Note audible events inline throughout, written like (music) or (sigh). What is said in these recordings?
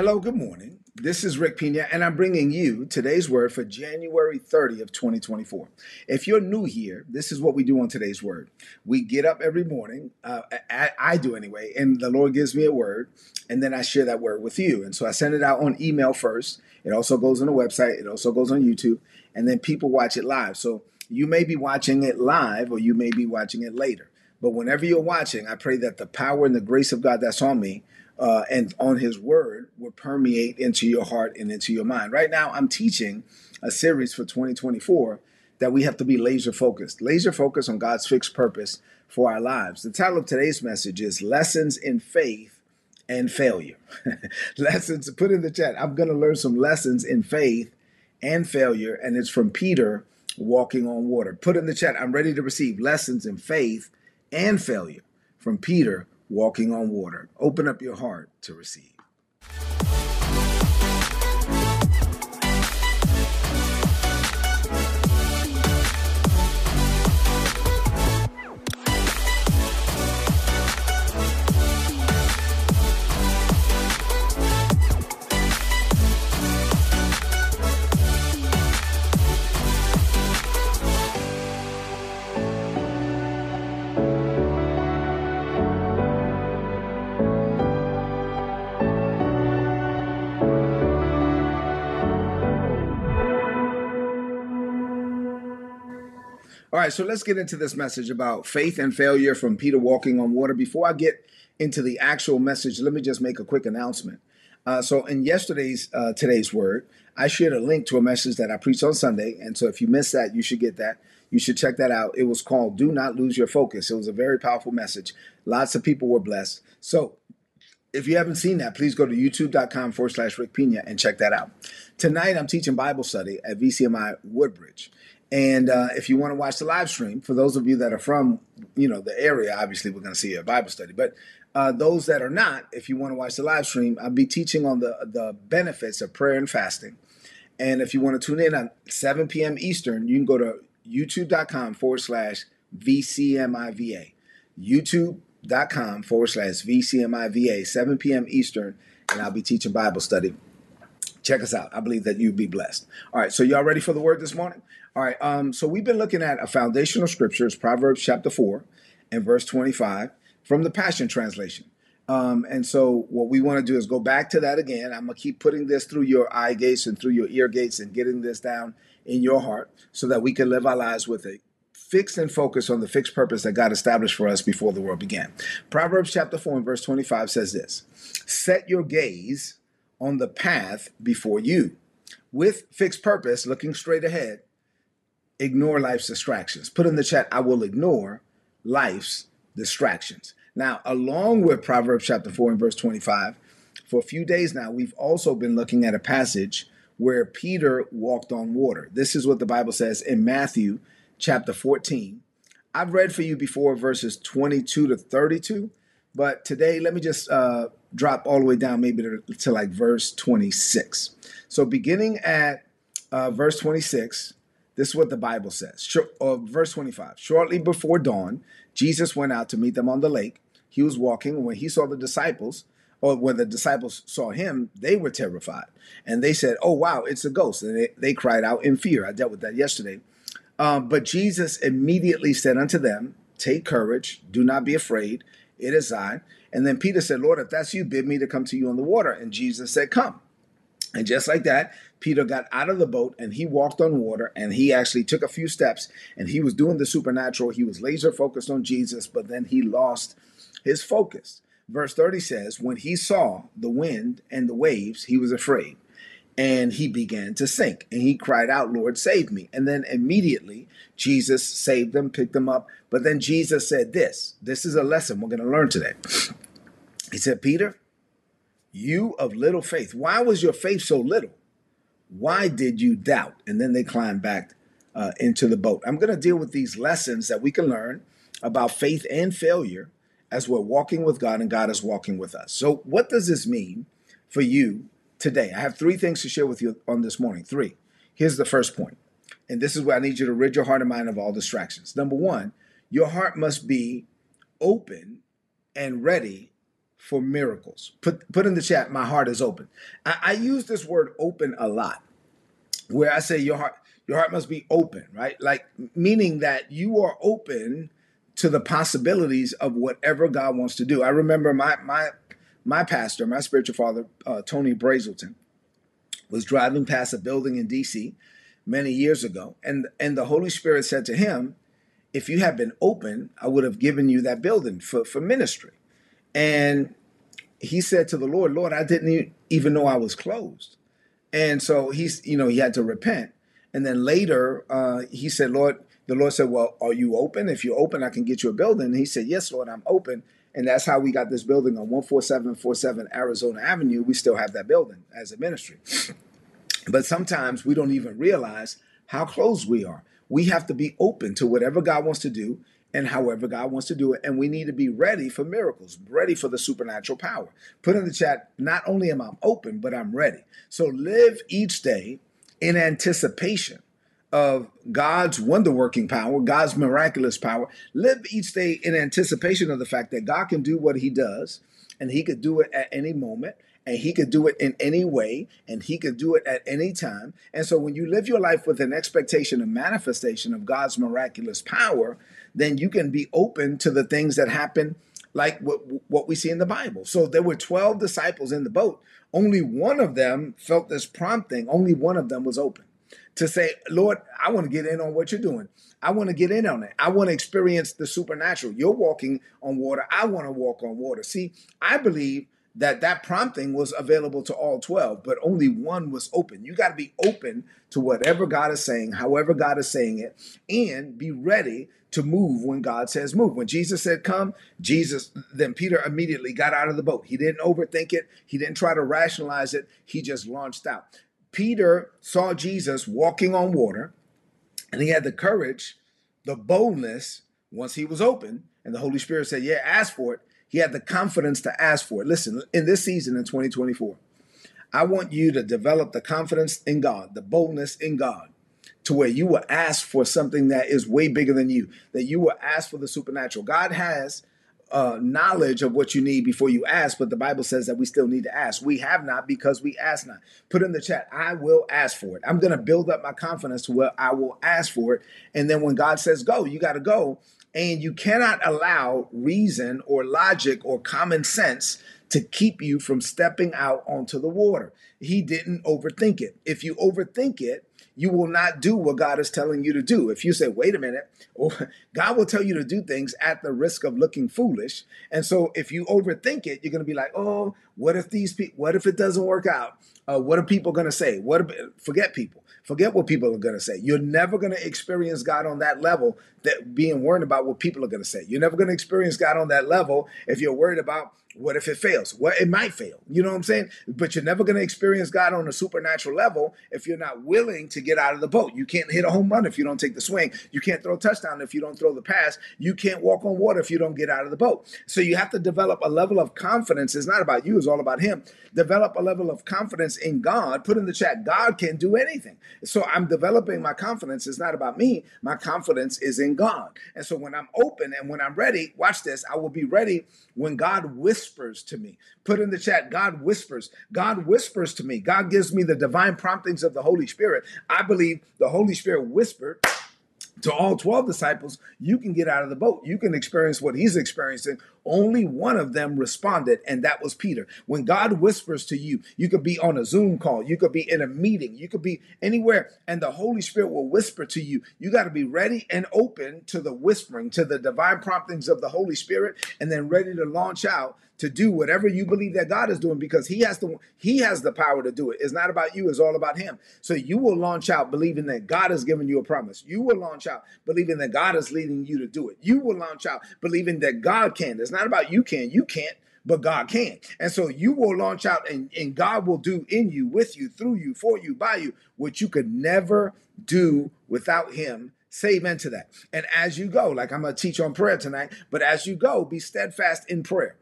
Hello, good morning. This is Rick Pina, and I'm bringing you today's word for January 30 of 2024. If you're new here, this is what we do on today's word. We get up every morning, uh, I, I do anyway, and the Lord gives me a word, and then I share that word with you. And so I send it out on email first. It also goes on the website, it also goes on YouTube, and then people watch it live. So you may be watching it live or you may be watching it later. But whenever you're watching, I pray that the power and the grace of God that's on me uh, and on his word will permeate into your heart and into your mind. Right now, I'm teaching a series for 2024 that we have to be laser focused, laser focused on God's fixed purpose for our lives. The title of today's message is Lessons in Faith and Failure. (laughs) lessons, put in the chat. I'm going to learn some lessons in faith and failure, and it's from Peter walking on water. Put in the chat. I'm ready to receive lessons in faith and failure from Peter walking on water. Open up your heart to receive. All right, so let's get into this message about faith and failure from Peter walking on water. Before I get into the actual message, let me just make a quick announcement. Uh, so, in yesterday's uh, today's word, I shared a link to a message that I preached on Sunday, and so if you missed that, you should get that. You should check that out. It was called "Do Not Lose Your Focus." It was a very powerful message. Lots of people were blessed. So, if you haven't seen that, please go to youtube.com forward slash Rick Pina and check that out. Tonight, I'm teaching Bible study at VCMI Woodbridge. And uh, if you want to watch the live stream, for those of you that are from, you know, the area, obviously we're going to see a Bible study. But uh, those that are not, if you want to watch the live stream, I'll be teaching on the the benefits of prayer and fasting. And if you want to tune in at 7 p.m. Eastern, you can go to youtube.com forward slash VCMIVA. YouTube.com forward slash VCMIVA, 7 p.m. Eastern, and I'll be teaching Bible study. Check us out. I believe that you'll be blessed. All right, so y'all ready for the word this morning? All right, um, so we've been looking at a foundational scriptures, Proverbs chapter 4 and verse 25 from the Passion Translation. Um, and so what we want to do is go back to that again. I'm going to keep putting this through your eye gates and through your ear gates and getting this down in your heart so that we can live our lives with a fixed and focus on the fixed purpose that God established for us before the world began. Proverbs chapter 4 and verse 25 says this Set your gaze on the path before you with fixed purpose, looking straight ahead ignore life's distractions. Put in the chat, I will ignore life's distractions. Now, along with Proverbs chapter 4 and verse 25, for a few days now, we've also been looking at a passage where Peter walked on water. This is what the Bible says in Matthew chapter 14. I've read for you before verses 22 to 32, but today let me just uh, drop all the way down maybe to, to like verse 26. So, beginning at uh, verse 26, this is what the Bible says. uh, verse 25. Shortly before dawn, Jesus went out to meet them on the lake. He was walking. When he saw the disciples, or when the disciples saw him, they were terrified. And they said, Oh, wow, it's a ghost. And they, they cried out in fear. I dealt with that yesterday. Um, but Jesus immediately said unto them, Take courage, do not be afraid. It is I. And then Peter said, Lord, if that's you, bid me to come to you on the water. And Jesus said, Come. And just like that, Peter got out of the boat and he walked on water and he actually took a few steps and he was doing the supernatural. He was laser focused on Jesus, but then he lost his focus. Verse 30 says, When he saw the wind and the waves, he was afraid and he began to sink and he cried out, Lord, save me. And then immediately Jesus saved them, picked them up. But then Jesus said, This, this is a lesson we're going to learn today. He said, Peter, you of little faith. Why was your faith so little? Why did you doubt? And then they climbed back uh, into the boat. I'm going to deal with these lessons that we can learn about faith and failure as we're walking with God and God is walking with us. So, what does this mean for you today? I have three things to share with you on this morning. Three. Here's the first point, and this is where I need you to rid your heart and mind of all distractions. Number one, your heart must be open and ready for miracles. Put put in the chat, my heart is open. I, I use this word open a lot, where I say your heart, your heart must be open, right? Like meaning that you are open to the possibilities of whatever God wants to do. I remember my my my pastor, my spiritual father, uh, Tony Brazelton, was driving past a building in D.C. many years ago, and and the Holy Spirit said to him, "If you had been open, I would have given you that building for for ministry." And he said to the Lord, "Lord, I didn't even know I was closed," and so he's you know he had to repent. And then later, uh, he said, "Lord." The Lord said, Well, are you open? If you're open, I can get you a building. And he said, Yes, Lord, I'm open. And that's how we got this building on 14747 Arizona Avenue. We still have that building as a ministry. (sniffs) But sometimes we don't even realize how close we are. We have to be open to whatever God wants to do and however God wants to do it. And we need to be ready for miracles, ready for the supernatural power. Put in the chat, not only am I open, but I'm ready. So live each day in anticipation of God's wonder working power, God's miraculous power. Live each day in anticipation of the fact that God can do what he does and he could do it at any moment and he could do it in any way and he could do it at any time. And so when you live your life with an expectation of manifestation of God's miraculous power, then you can be open to the things that happen like what, what we see in the Bible. So there were 12 disciples in the boat. Only one of them felt this prompting. Only one of them was open to say, Lord, I want to get in on what you're doing. I want to get in on it. I want to experience the supernatural. You're walking on water. I want to walk on water. See, I believe that that prompting was available to all 12 but only one was open. You got to be open to whatever god is saying however god is saying it and be ready to move when god says move. When jesus said come jesus then peter immediately got out of the boat. He didn't overthink it. He didn't try to rationalize it. He just launched out. Peter saw Jesus walking on water, and he had the courage, the boldness, once he was open, and the Holy Spirit said, Yeah, ask for it. He had the confidence to ask for it. Listen, in this season in 2024, I want you to develop the confidence in God, the boldness in God, to where you will ask for something that is way bigger than you, that you will ask for the supernatural. God has uh, knowledge of what you need before you ask, but the Bible says that we still need to ask. We have not because we ask not. Put in the chat, I will ask for it. I'm going to build up my confidence to where I will ask for it. And then when God says go, you got to go. And you cannot allow reason or logic or common sense to keep you from stepping out onto the water. He didn't overthink it. If you overthink it, you will not do what God is telling you to do. If you say, wait a minute, (laughs) God will tell you to do things at the risk of looking foolish. And so if you overthink it, you're going to be like, oh, what if these people, what if it doesn't work out? Uh, what are people going to say? What, if, forget people. Forget what people are going to say. You're never going to experience God on that level that being worried about what people are going to say. You're never going to experience God on that level if you're worried about what if it fails? Well, it might fail. You know what I'm saying? But you're never going to experience God on a supernatural level if you're not willing to get out of the boat. You can't hit a home run if you don't take the swing. You can't throw a touchdown if you don't throw the pass. You can't walk on water if you don't get out of the boat. So you have to develop a level of confidence. It's not about you, it's all about Him. Develop a level of confidence in God. Put in the chat, God can do anything. So I'm developing my confidence. It's not about me. My confidence is in God. And so when I'm open and when I'm ready, watch this, I will be ready when God whispers to me. Put in the chat, God whispers. God whispers to me. God gives me the divine promptings of the Holy Spirit. I believe the Holy Spirit whispered to all 12 disciples, you can get out of the boat. You can experience what he's experiencing. Only one of them responded, and that was Peter. When God whispers to you, you could be on a Zoom call, you could be in a meeting, you could be anywhere, and the Holy Spirit will whisper to you. You got to be ready and open to the whispering, to the divine promptings of the Holy Spirit, and then ready to launch out to do whatever you believe that God is doing because he has to he has the power to do it. It's not about you, it's all about him. So you will launch out believing that God has given you a promise. You will launch out believing that God is leading you to do it. You will launch out believing that God can. It's not about you can. You can't but God can. And so you will launch out and, and God will do in you, with you, through you, for you, by you, what you could never do without Him. Say amen to that. And as you go, like I'm going to teach on prayer tonight, but as you go, be steadfast in prayer.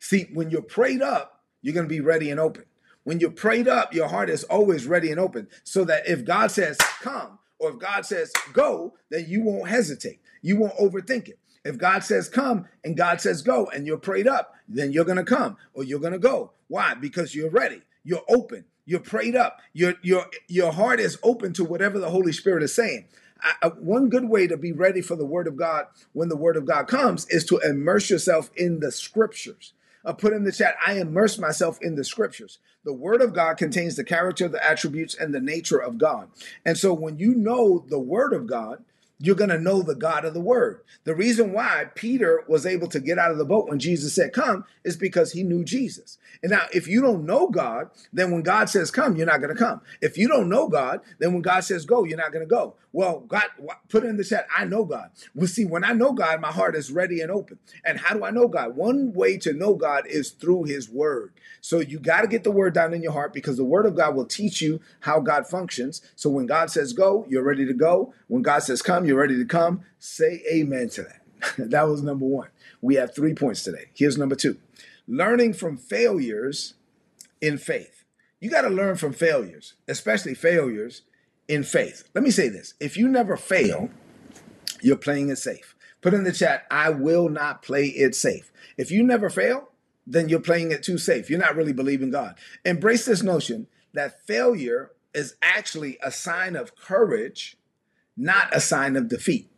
See, when you're prayed up, you're going to be ready and open. When you're prayed up, your heart is always ready and open. So that if God says come, or if God says go, then you won't hesitate. You won't overthink it. If God says come and God says go and you're prayed up, then you're going to come or you're going to go. Why? Because you're ready. You're open. You're prayed up. Your your your heart is open to whatever the Holy Spirit is saying. I, one good way to be ready for the Word of God when the Word of God comes is to immerse yourself in the Scriptures. Uh, put in the chat, I immerse myself in the Scriptures. The Word of God contains the character, the attributes, and the nature of God. And so when you know the Word of God, you're going to know the God of the word. The reason why Peter was able to get out of the boat when Jesus said, Come, is because he knew Jesus. And now, if you don't know God, then when God says come, you're not going to come. If you don't know God, then when God says go, you're not going to go. Well, God, put in the chat, I know God. Well, see, when I know God, my heart is ready and open. And how do I know God? One way to know God is through his word. So you got to get the word down in your heart because the word of God will teach you how God functions. So when God says go, you're ready to go. When God says come, you're ready to come. Say amen to that. (laughs) that was number one. We have three points today. Here's number two learning from failures in faith. You got to learn from failures, especially failures in faith. Let me say this if you never fail, you're playing it safe. Put in the chat, I will not play it safe. If you never fail, then you're playing it too safe. You're not really believing God. Embrace this notion that failure is actually a sign of courage, not a sign of defeat.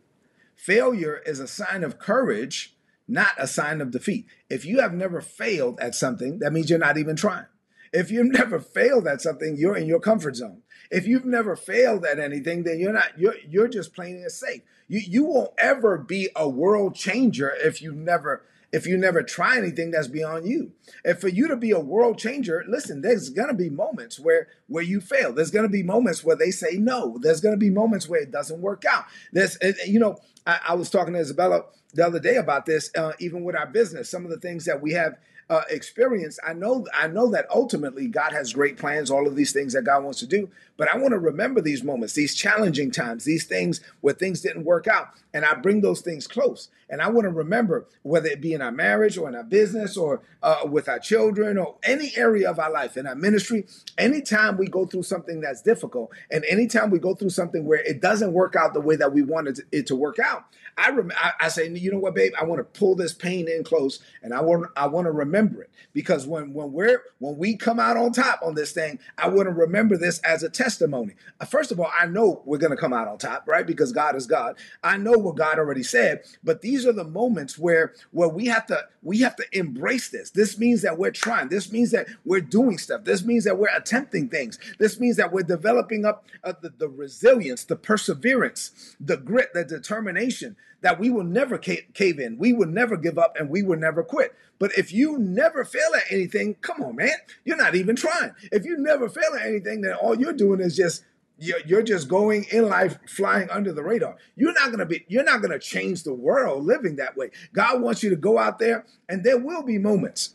Failure is a sign of courage, not a sign of defeat. If you have never failed at something, that means you're not even trying. If you've (laughs) never failed at something, you're in your comfort zone. If you've never failed at anything, then you're not you're you're just playing it safe. You you won't ever be a world changer if you never if you never try anything that's beyond you. And for you to be a world changer, listen, there's going to be moments where where you fail. There's going to be moments where they say no. There's going to be moments where it doesn't work out. There's you know, I, I was talking to Isabella the other day about this, uh, even with our business, some of the things that we have uh, experience, I know I know that ultimately God has great plans, all of these things that God wants to do. But I want to remember these moments, these challenging times, these things where things didn't work out, and I bring those things close. And I want to remember whether it be in our marriage or in our business or uh, with our children or any area of our life in our ministry. Anytime we go through something that's difficult, and anytime we go through something where it doesn't work out the way that we wanted it to work out, I, rem- I, I say, you know what, babe, I want to pull this pain in close, and I want I want to remember it because when when we're when we come out on top on this thing, I want to remember this as a testimony. Uh, first of all, I know we're going to come out on top, right? Because God is God. I know what God already said, but these are the moments where where we have to we have to embrace this. This means that we're trying. This means that we're doing stuff. This means that we're attempting things. This means that we're developing up uh, the, the resilience, the perseverance, the grit, the determination that we will never cave in, we will never give up, and we will never quit. But if you never fail at anything, come on, man, you're not even trying. If you never fail at anything, then all you're doing is just you're just going in life flying under the radar. You're not gonna be. You're not gonna change the world living that way. God wants you to go out there, and there will be moments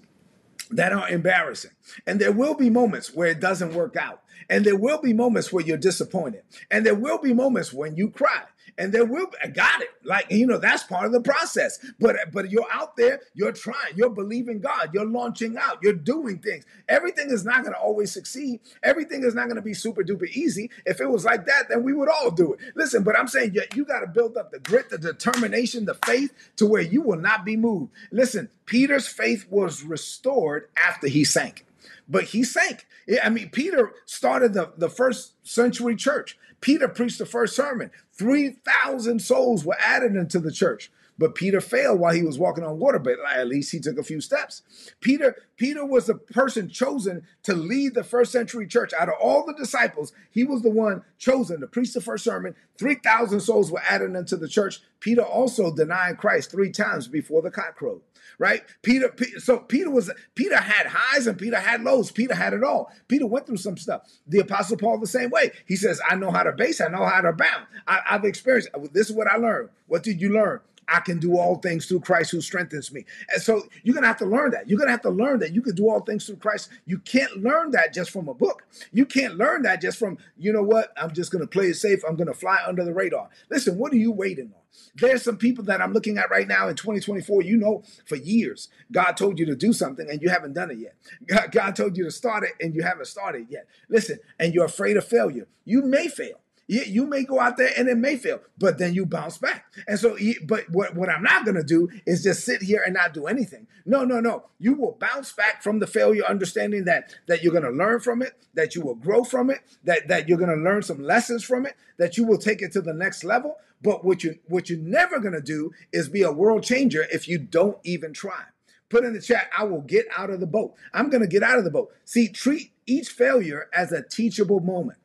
that are embarrassing, and there will be moments where it doesn't work out, and there will be moments where you're disappointed, and there will be moments when you cry and there will be, I got it. Like, you know, that's part of the process. But but you're out there, you're trying, you're believing God, you're launching out, you're doing things. Everything is not going to always succeed. Everything is not going to be super duper easy. If it was like that, then we would all do it. Listen, but I'm saying you, you got to build up the grit, the determination, the faith to where you will not be moved. Listen, Peter's faith was restored after he sank but he sank. I mean, Peter started the, the first century church. Peter preached the first sermon. 3,000 souls were added into the church. But Peter failed while he was walking on water, but at least he took a few steps. Peter, Peter was the person chosen to lead the first century church. Out of all the disciples, he was the one chosen to preach the first sermon. 3,000 souls were added into the church. Peter also denied Christ three times before the cock crowed right? Peter, so Peter was Peter had highs and Peter had lows. Peter had it all. Peter went through some stuff. The apostle Paul the same way. He says, "I know how to base. I know how to bound. I, I've experienced. This is what I learned. What did you learn? I can do all things through Christ who strengthens me. And so you're going to have to learn that. You're going to have to learn that you can do all things through Christ. You can't learn that just from a book. You can't learn that just from, you know what, I'm just going to play it safe. I'm going to fly under the radar. Listen, what are you waiting on? There's some people that I'm looking at right now in 2024. You know, for years, God told you to do something and you haven't done it yet. God, God told you to start it and you haven't started yet. Listen, and you're afraid of failure. You may fail. You, you may go out there and it may fail, but then you bounce back. And so, but what, what I'm not going to do is just sit here and not do anything. No, no, no. You will bounce back from the failure, understanding that that you're going to learn from it, that you will grow from it, that that you're going to learn some lessons from it, that you will take it to the next level. But what you what you're never going to do is be a world changer if you don't even try. Put in the chat, I will get out of the boat. I'm going to get out of the boat. See, treat each failure as a teachable moment.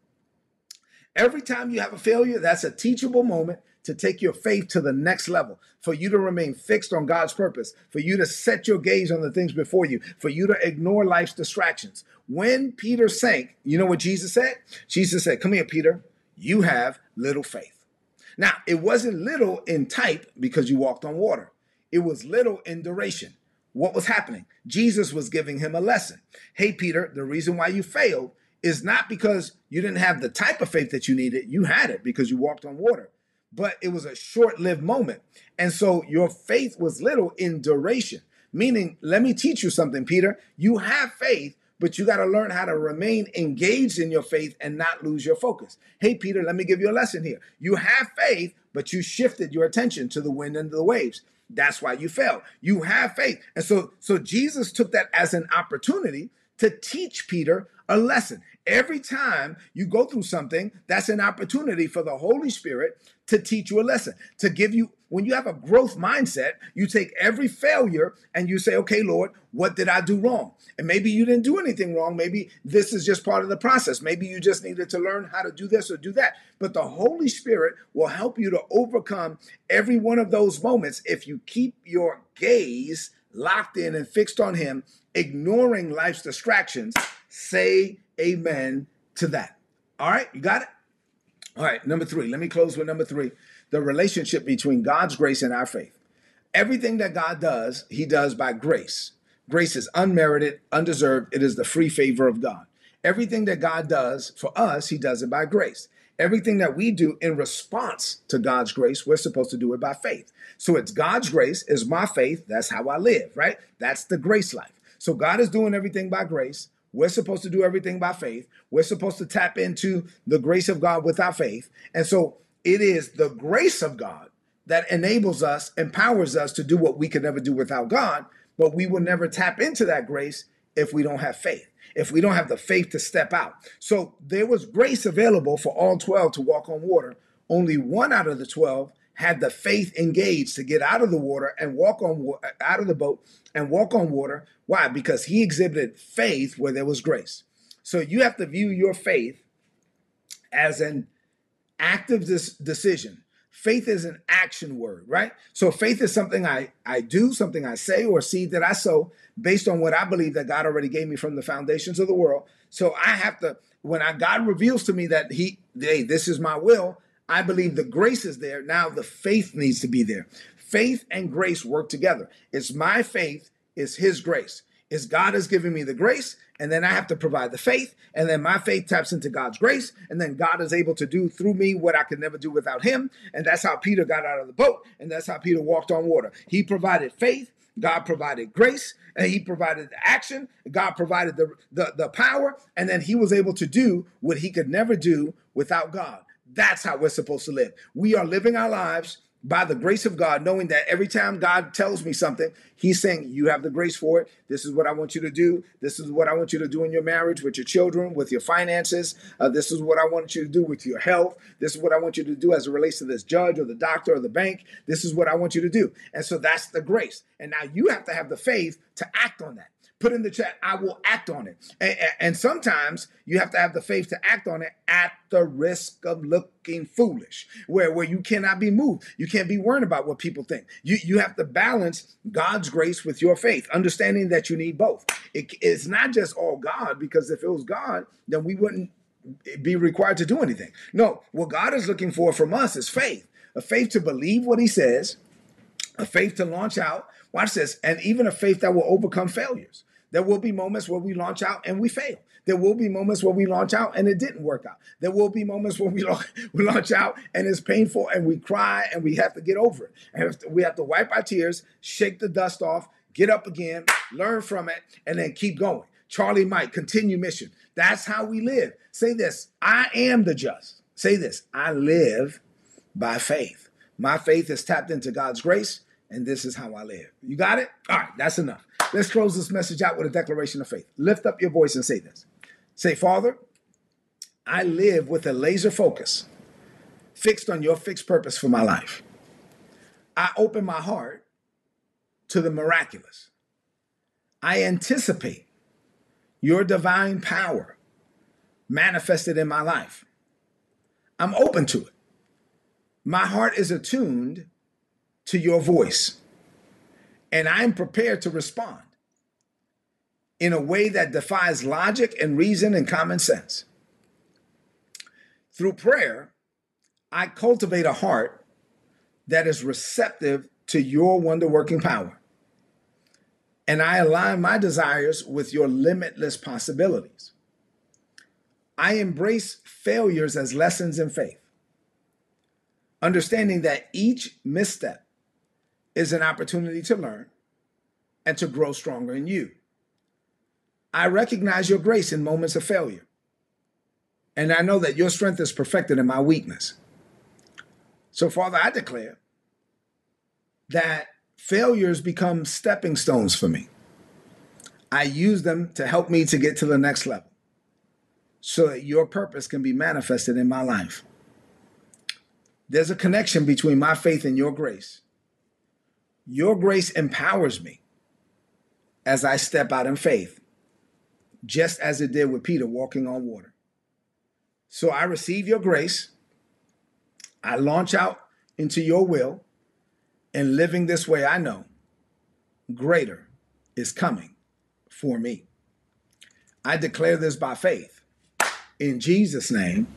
Every time you have a failure, that's a teachable moment to take your faith to the next level, for you to remain fixed on God's purpose, for you to set your gaze on the things before you, for you to ignore life's distractions. When Peter sank, you know what Jesus said? Jesus said, Come here, Peter, you have little faith. Now, it wasn't little in type because you walked on water, it was little in duration. What was happening? Jesus was giving him a lesson. Hey, Peter, the reason why you failed is not because you didn't have the type of faith that you needed. You had it because you walked on water, but it was a short lived moment. And so your faith was little in duration, meaning, let me teach you something, Peter. You have faith, but you got to learn how to remain engaged in your faith and not lose your focus. Hey, Peter, let me give you a lesson here. You have faith, but you shifted your attention to the wind and the waves. That's why you fell. You have faith. And so, so Jesus took that as an opportunity to teach Peter a lesson. Every time you go through something, that's an opportunity for the Holy Spirit to teach you a lesson, to give you, when you have a growth mindset, you take every failure and you say, okay, Lord, what did I do wrong? And maybe you didn't do anything wrong. Maybe this is just part of the process. Maybe you just needed to learn how to do this or do that. But the Holy Spirit will help you to overcome every one of those moments if you keep your gaze locked in and fixed on Him, ignoring life's distractions Say amen to that. All right, you got it? All right, number three. Let me close with number three the relationship between God's grace and our faith. Everything that God does, He does by grace. Grace is unmerited, undeserved. It is the free favor of God. Everything that God does for us, He does it by grace. Everything that we do in response to God's grace, we're supposed to do it by faith. So it's God's grace, is my faith. That's how I live, right? That's the grace life. So God is doing everything by grace. We're supposed to do everything by faith. We're supposed to tap into the grace of God with our faith. And so it is the grace of God that enables us, empowers us to do what we could never do without God, but we will never tap into that grace if we don't have faith, if we don't have the faith to step out. So there was grace available for all 12 to walk on water. Only one out of the 12 had the faith engaged to get out of the water and walk on out of the boat and walk on water. Why? Because he exhibited faith where there was grace. So you have to view your faith as an active decision. Faith is an action word, right? So faith is something I, I do, something I say, or seed that I sow based on what I believe that God already gave me from the foundations of the world. So I have to, when I, God reveals to me that He, hey, this is my will, I believe the grace is there. Now the faith needs to be there. Faith and grace work together. It's my faith, it's His grace. It's God has given me the grace, and then I have to provide the faith, and then my faith taps into God's grace, and then God is able to do through me what I could never do without Him. And that's how Peter got out of the boat, and that's how Peter walked on water. He provided faith, God provided grace, and He provided the action. God provided the, the, the power, and then He was able to do what He could never do without God. That's how we're supposed to live. We are living our lives by the grace of God, knowing that every time God tells me something, He's saying, You have the grace for it. This is what I want you to do. This is what I want you to do in your marriage, with your children, with your finances. Uh, this is what I want you to do with your health. This is what I want you to do as it relates to this judge or the doctor or the bank. This is what I want you to do. And so that's the grace. And now you have to have the faith to act on that put in the chat, I will act on it. And, and, sometimes you have to have the faith to act on it at the risk of looking foolish, where, where you cannot be moved. You can't be worried about what people think. You, you have to balance God's grace with your faith, understanding that you need both. It, it's not just all God, because if it was God, then we wouldn't be required to do anything. No, what God is looking for from us is faith a faith to believe what He says, a faith to launch out. Watch this, and even a faith that will overcome failures. There will be moments where we launch out and we fail. There will be moments where we launch out and it didn't work out. There will be moments where we, (laughs) we launch out and it's painful and we cry and we have to get over it. And we have to wipe our tears, shake the dust off, get up again, learn from it, and then keep going. Charlie Mike, continue mission. That's how we live. Say this I am the just. Say this I live by faith. My faith is tapped into God's grace, and this is how I live. You got it? All right, that's enough. Let's close this message out with a declaration of faith. Lift up your voice and say this. Say, Father, I live with a laser focus fixed on your fixed purpose for my life. I open my heart to the miraculous. I anticipate your divine power manifested in my life. I'm open to it. My heart is attuned to your voice, and I'm prepared to respond in a way that defies logic and reason and common sense. Through prayer, I cultivate a heart that is receptive to your wonder working power. And I align my desires with your limitless possibilities. I embrace failures as lessons in faith, understanding that each misstep is an opportunity to learn and to grow stronger in you. I recognize your grace in moments of failure, and I know that your strength is perfected in my weakness. So, Father, I declare that failures become stepping stones for me. I use them to help me to get to the next level so that your purpose can be manifested in my life. There's a connection between my faith and your grace. Your grace empowers me as I step out in faith, just as it did with Peter walking on water. So I receive your grace. I launch out into your will, and living this way, I know greater is coming for me. I declare this by faith in Jesus' name.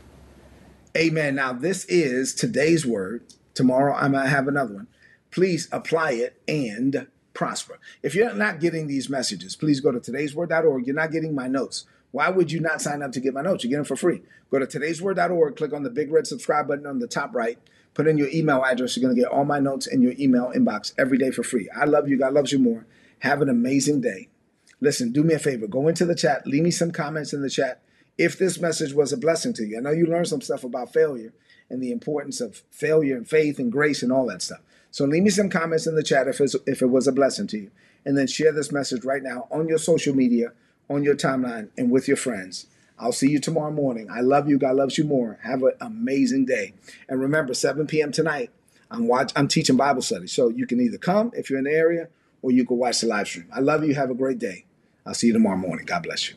Amen. Now, this is today's word. Tomorrow I might have another one. Please apply it and prosper. If you're not getting these messages, please go to today'sword.org. You're not getting my notes. Why would you not sign up to get my notes? You get them for free. Go to today'sword.org, click on the big red subscribe button on the top right, put in your email address. You're going to get all my notes in your email inbox every day for free. I love you. God loves you more. Have an amazing day. Listen, do me a favor. Go into the chat, leave me some comments in the chat if this message was a blessing to you. I know you learned some stuff about failure and the importance of failure and faith and grace and all that stuff. So leave me some comments in the chat if, if it was a blessing to you. And then share this message right now on your social media, on your timeline, and with your friends. I'll see you tomorrow morning. I love you. God loves you more. Have an amazing day. And remember, 7 p.m. tonight, I'm watch I'm teaching Bible study. So you can either come if you're in the area or you can watch the live stream. I love you. Have a great day. I'll see you tomorrow morning. God bless you.